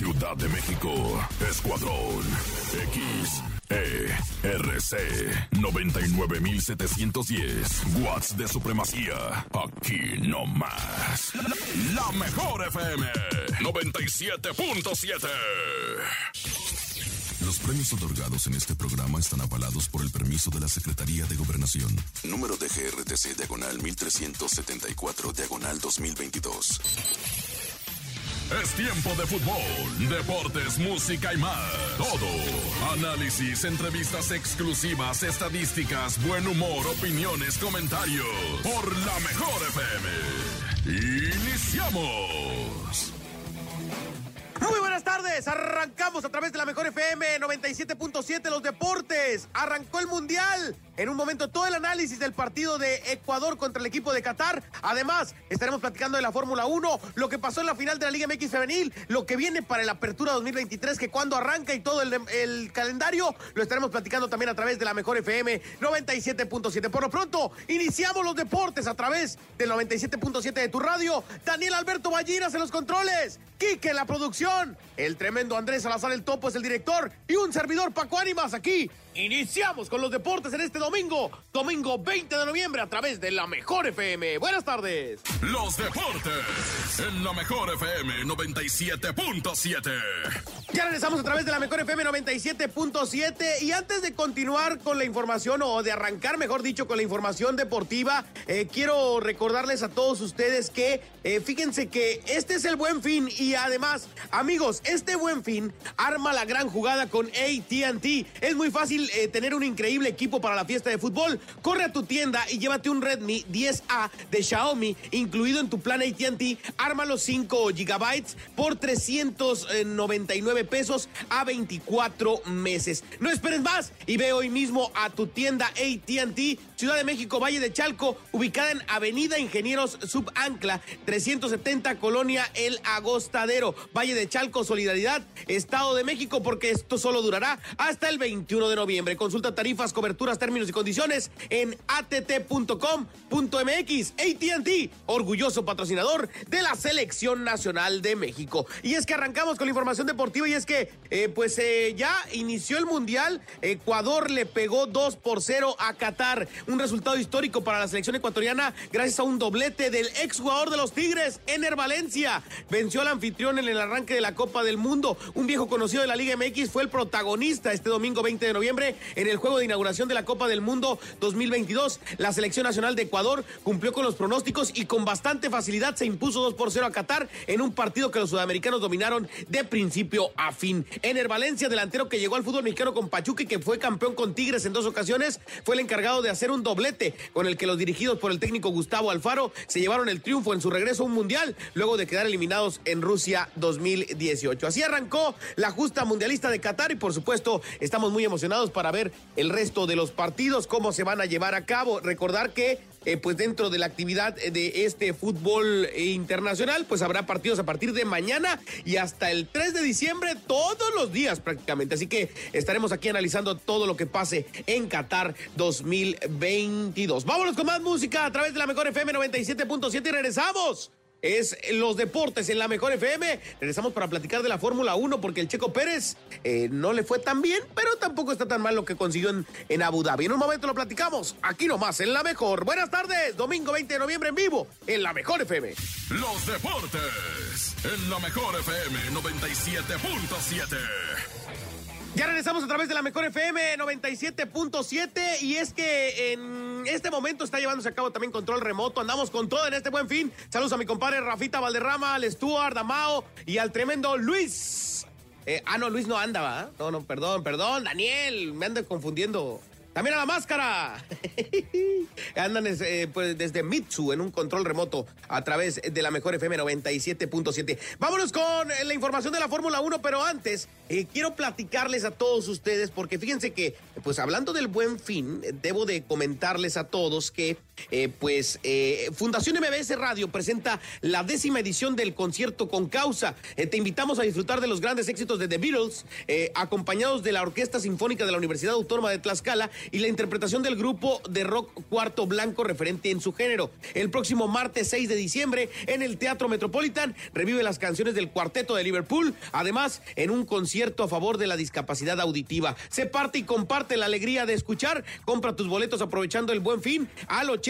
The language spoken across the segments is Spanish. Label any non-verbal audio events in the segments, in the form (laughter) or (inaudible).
Ciudad de México, Escuadrón. X, E, R, C, 99710. Watts de supremacía. Aquí no más. La mejor FM, 97.7. Los premios otorgados en este programa están avalados por el permiso de la Secretaría de Gobernación. Número de GRTC Diagonal 1374 Diagonal 2022. Es tiempo de fútbol, deportes, música y más. Todo. Análisis, entrevistas exclusivas, estadísticas, buen humor, opiniones, comentarios. Por la mejor FM. Iniciamos. Arrancamos a través de la mejor FM 97.7 los deportes, arrancó el Mundial, en un momento todo el análisis del partido de Ecuador contra el equipo de Qatar, además estaremos platicando de la Fórmula 1, lo que pasó en la final de la Liga MX femenil, lo que viene para la apertura 2023, que cuando arranca y todo el, el calendario, lo estaremos platicando también a través de la mejor FM 97.7. Por lo pronto, iniciamos los deportes a través del 97.7 de tu radio, Daniel Alberto Ballinas en los controles, Quique en la producción, el tremendo Andrés Salazar el Topo es el director y un servidor Paco Ánimas aquí. Iniciamos con los deportes en este domingo, domingo 20 de noviembre a través de la Mejor FM. Buenas tardes. Los deportes en la Mejor FM 97.7. Ya regresamos a través de la Mejor FM 97.7 y antes de continuar con la información o de arrancar, mejor dicho, con la información deportiva, eh, quiero recordarles a todos ustedes que eh, fíjense que este es el buen fin y además, amigos, este buen fin arma la gran jugada con ATT. Es muy fácil eh, tener un increíble equipo para la fiesta de fútbol. Corre a tu tienda y llévate un Redmi 10A de Xiaomi incluido en tu plan ATT. Arma los 5 gigabytes por 399 pesos a 24 meses. No esperes más y ve hoy mismo a tu tienda ATT Ciudad de México, Valle de Chalco, ubicada en Avenida Ingenieros Subancla, 370 Colonia El Agostadero, Valle de Chalco, Solidaridad, Estado de México, porque esto solo durará hasta el 21 de noviembre. Consulta tarifas, coberturas, términos y condiciones en att.com.mx. ATT, orgulloso patrocinador de la Selección Nacional de México. Y es que arrancamos con la información deportiva y es que eh, pues eh, ya inició el Mundial. Ecuador le pegó 2 por 0 a Qatar un resultado histórico para la selección ecuatoriana gracias a un doblete del exjugador de los Tigres, Ener Valencia. Venció al anfitrión en el arranque de la Copa del Mundo. Un viejo conocido de la Liga MX fue el protagonista este domingo 20 de noviembre en el juego de inauguración de la Copa del Mundo 2022. La selección nacional de Ecuador cumplió con los pronósticos y con bastante facilidad se impuso 2 por 0 a Qatar en un partido que los sudamericanos dominaron de principio a fin. Ener Valencia, delantero que llegó al fútbol mexicano con Pachuca y que fue campeón con Tigres en dos ocasiones, fue el encargado de hacer un doblete con el que los dirigidos por el técnico Gustavo Alfaro se llevaron el triunfo en su regreso a un mundial luego de quedar eliminados en Rusia 2018. Así arrancó la justa mundialista de Qatar y por supuesto estamos muy emocionados para ver el resto de los partidos, cómo se van a llevar a cabo. Recordar que eh, pues dentro de la actividad de este fútbol internacional, pues habrá partidos a partir de mañana y hasta el 3 de diciembre, todos los días prácticamente. Así que estaremos aquí analizando todo lo que pase en Qatar 2022. Vámonos con más música a través de la mejor FM 97.7 y regresamos es los deportes en la mejor FM. Regresamos para platicar de la Fórmula 1 porque el Checo Pérez eh, no le fue tan bien, pero tampoco está tan mal lo que consiguió en, en, Abu Dhabi. En un momento lo platicamos aquí nomás en la mejor. Buenas tardes, domingo 20 de noviembre en vivo en la mejor FM. Los deportes en la mejor FM 97.7. Ya regresamos a través de la mejor FM 97.7 y es que en este momento está llevándose a cabo también control remoto. Andamos con todo en este buen fin. Saludos a mi compadre Rafita Valderrama, al Stuart, Amao y al tremendo Luis. Eh, ah, no, Luis no anda, ¿va? No, no, perdón, perdón, Daniel, me ando confundiendo. También a la máscara. (laughs) Andan eh, pues, desde Mitsu en un control remoto a través de la mejor FM 97.7. Vámonos con eh, la información de la Fórmula 1, pero antes eh, quiero platicarles a todos ustedes porque fíjense que pues hablando del buen fin, debo de comentarles a todos que eh, pues eh, Fundación MBS Radio presenta la décima edición del concierto con causa. Eh, te invitamos a disfrutar de los grandes éxitos de The Beatles, acompañados de la Orquesta Sinfónica de la Universidad Autónoma de Tlaxcala y la interpretación del grupo de rock Cuarto Blanco referente en su género. El próximo martes 6 de diciembre en el Teatro Metropolitan revive las canciones del cuarteto de Liverpool, además en un concierto a favor de la discapacidad auditiva. Se parte y comparte la alegría de escuchar. Compra tus boletos aprovechando el buen fin al 80%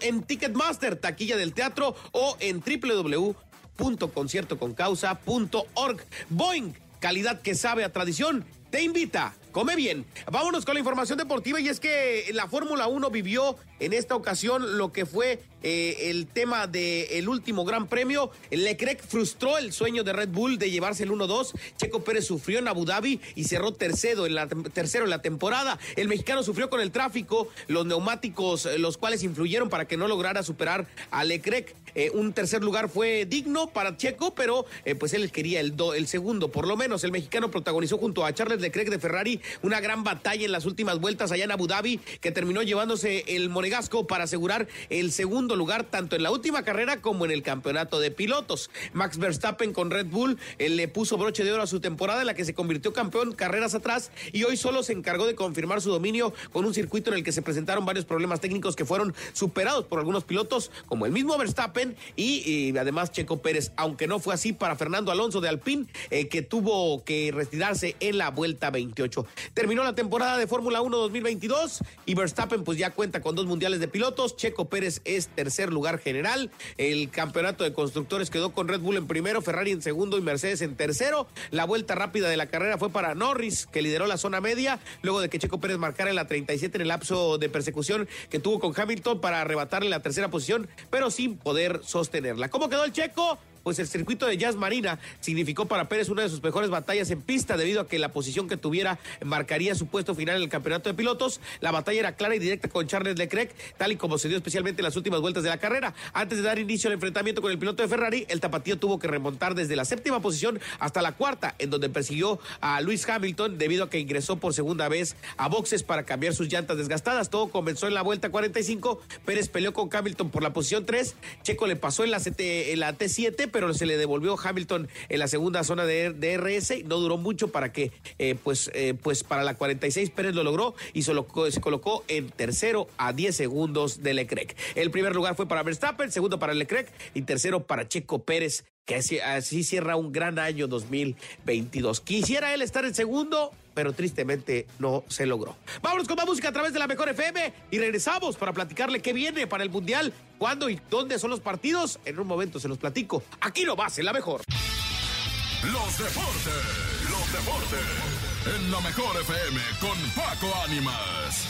en Ticketmaster, taquilla del teatro o en www.conciertoconcausa.org. Boeing, calidad que sabe a tradición, te invita. Come bien. Vámonos con la información deportiva y es que la Fórmula 1 vivió en esta ocasión lo que fue eh, el tema del último Gran Premio. Leclerc frustró el sueño de Red Bull de llevarse el 1-2. Checo Pérez sufrió en Abu Dhabi y cerró tercero en, la, tercero en la temporada. El mexicano sufrió con el tráfico, los neumáticos, eh, los cuales influyeron para que no lograra superar a Leclerc. Eh, un tercer lugar fue digno para Checo, pero pues él quería el, el segundo, por lo menos. El mexicano protagonizó junto a Charles Leclerc de Ferrari una gran batalla en las últimas vueltas allá en Abu Dhabi, que terminó llevándose el monegasco para asegurar el segundo lugar tanto en la última carrera como en el campeonato de pilotos. Max Verstappen con Red Bull eh, le puso broche de oro a su temporada en la que se convirtió campeón carreras atrás y hoy solo se encargó de confirmar su dominio con un circuito en el que se presentaron varios problemas técnicos que fueron superados por algunos pilotos como el mismo Verstappen y, además Checo Pérez, aunque no fue así para Fernando Alonso de Alpine, eh, que tuvo que retirarse en la vuelta 28. Terminó la temporada de Fórmula 1 2022 y Verstappen pues ya cuenta con dos mundiales de pilotos. Checo Pérez es tercer lugar general. El campeonato de constructores quedó con Red Bull en primero, Ferrari en segundo y Mercedes en tercero. La vuelta rápida de la carrera fue para Norris, que lideró la zona media, luego de que Checo Pérez marcara en la 37 en el lapso de persecución que tuvo con Hamilton para arrebatarle la tercera posición, pero sin poder sostenerla. ¿Cómo quedó el Checo? Pues el circuito de Jazz Marina significó para Pérez una de sus mejores batallas en pista debido a que la posición que tuviera marcaría su puesto final en el campeonato de pilotos. La batalla era clara y directa con Charles Leclerc, tal y como se dio especialmente en las últimas vueltas de la carrera. Antes de dar inicio al enfrentamiento con el piloto de Ferrari, el tapatío tuvo que remontar desde la séptima posición hasta la cuarta, en donde persiguió a Luis Hamilton debido a que ingresó por segunda vez a boxes para cambiar sus llantas desgastadas. Todo comenzó en la vuelta 45. Pérez peleó con Hamilton por la posición 3. Checo le pasó en la, en la T7, pero se le devolvió Hamilton en la segunda zona de DRS. No duró mucho para que, eh, pues, eh, pues para la 46 Pérez lo logró y se, se colocó en tercero a 10 segundos de Leclerc. El primer lugar fue para Verstappen, segundo para Leclerc y tercero para Checo Pérez que así, cierra un gran año 2022. Quisiera él estar en segundo, pero tristemente no se logró. Vámonos con más música a través de la Mejor FM y regresamos para platicarle qué viene para el Mundial, cuándo y dónde son los partidos. En un momento se los platico. Aquí no va, en la Mejor. Los deportes, los deportes. En la Mejor FM con Paco Ánimas.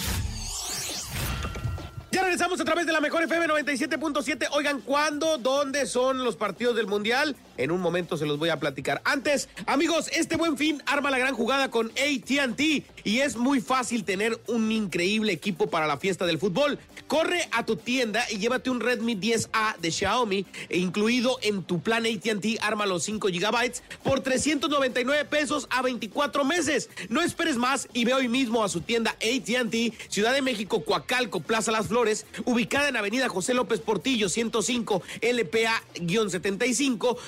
Ya regresamos a través de la mejor FM 97.7. Oigan, ¿cuándo? ¿Dónde son los partidos del Mundial? En un momento se los voy a platicar. Antes, amigos, este buen fin arma la gran jugada con ATT y es muy fácil tener un increíble equipo para la fiesta del fútbol. Corre a tu tienda y llévate un Redmi 10A de Xiaomi, e incluido en tu plan ATT Arma los 5 GB por 399 pesos a 24 meses. No esperes más y ve hoy mismo a su tienda ATT, Ciudad de México, Coacalco, Plaza Las Flores, ubicada en Avenida José López Portillo, 105 LPA-75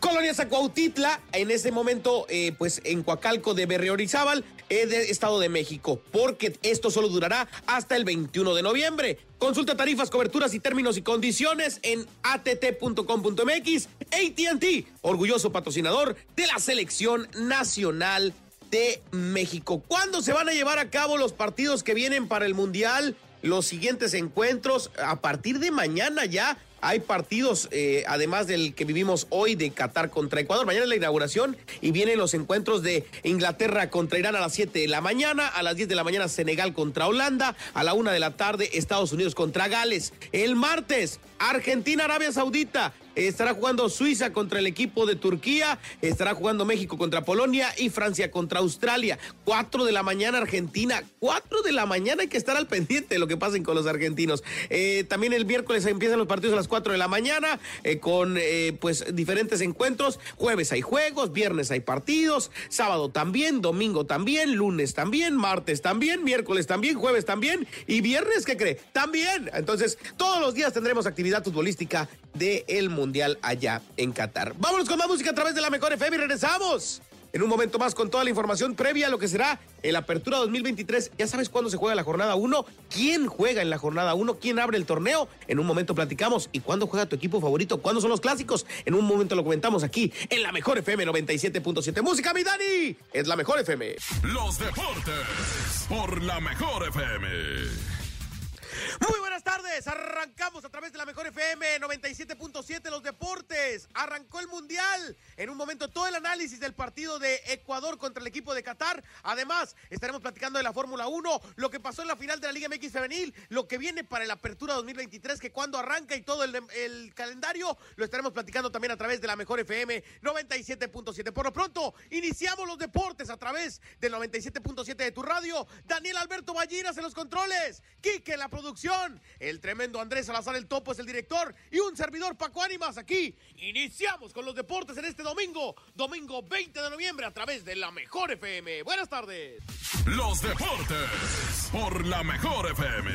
Colonia Zacuautitla, en ese momento, eh, pues en Coacalco de Berriorizábal, eh, de Estado de México, porque esto solo durará hasta el 21 de noviembre. Consulta tarifas, coberturas y términos y condiciones en att.com.mx. ATT, orgulloso patrocinador de la Selección Nacional de México. ¿Cuándo se van a llevar a cabo los partidos que vienen para el Mundial? Los siguientes encuentros a partir de mañana ya hay partidos, eh, además del que vivimos hoy de Qatar contra Ecuador. Mañana es la inauguración y vienen los encuentros de Inglaterra contra Irán a las 7 de la mañana, a las 10 de la mañana Senegal contra Holanda, a la 1 de la tarde Estados Unidos contra Gales. El martes, Argentina, Arabia Saudita. Estará jugando Suiza contra el equipo de Turquía, estará jugando México contra Polonia y Francia contra Australia. 4 de la mañana Argentina, 4 de la mañana hay que estar al pendiente de lo que pasen con los argentinos. Eh, también el miércoles empiezan los partidos a las 4 de la mañana eh, con eh, pues diferentes encuentros. Jueves hay juegos, viernes hay partidos, sábado también, domingo también, lunes también, martes también, miércoles también, jueves también y viernes, ¿qué cree? También. Entonces, todos los días tendremos actividad futbolística del Mundial allá en Qatar. Vámonos con más música a través de la Mejor FM y regresamos en un momento más con toda la información previa a lo que será el Apertura 2023. Ya sabes cuándo se juega la jornada 1, quién juega en la jornada 1, quién abre el torneo. En un momento platicamos y cuándo juega tu equipo favorito, cuándo son los clásicos. En un momento lo comentamos aquí en la Mejor FM 97.7. Música, mi Dani, es la Mejor FM. Los deportes por la Mejor FM. Arrancamos a través de la mejor FM 97.7 los deportes, arrancó el Mundial, en un momento todo el análisis del partido de Ecuador contra el equipo de Qatar, además estaremos platicando de la Fórmula 1, lo que pasó en la final de la Liga MX femenil, lo que viene para la Apertura 2023, que cuando arranca y todo el, calendario, lo estaremos platicando también a través de la mejor FM 97.7. Por lo pronto, iniciamos los deportes a través del 97.7 de tu radio, Daniel Alberto Ballinas en los controles, Quique en la producción, el tremendo Andrés Salazar el Topo es el director. Y un servidor Paco Ánimas aquí. Iniciamos con los deportes en este domingo, domingo 20 de noviembre a través de la Mejor FM. Buenas tardes. Los deportes por la Mejor FM.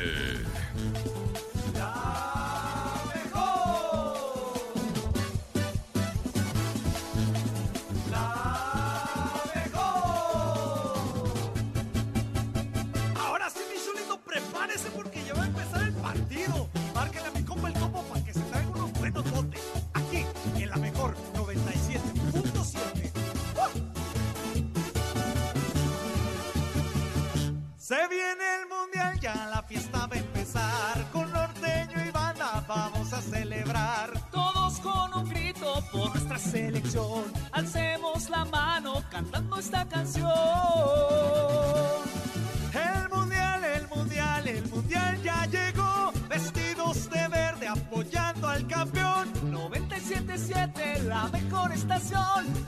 Estación,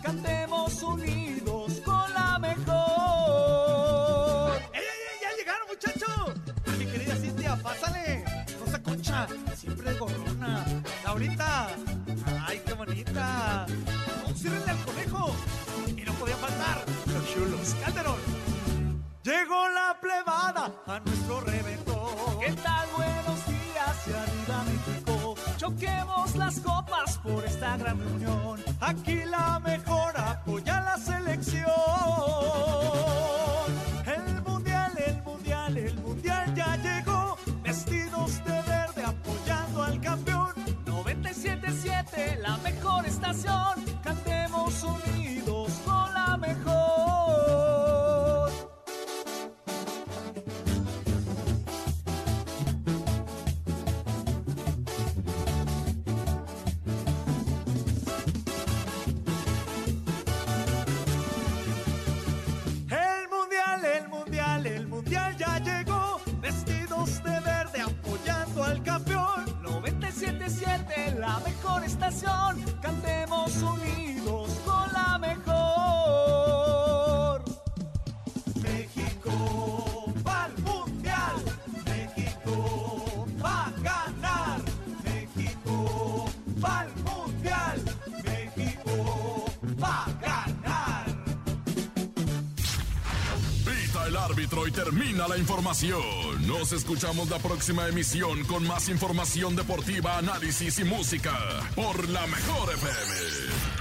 Aqui 4 y termina la información. Nos escuchamos la próxima emisión con más información deportiva, análisis y música por la mejor FM.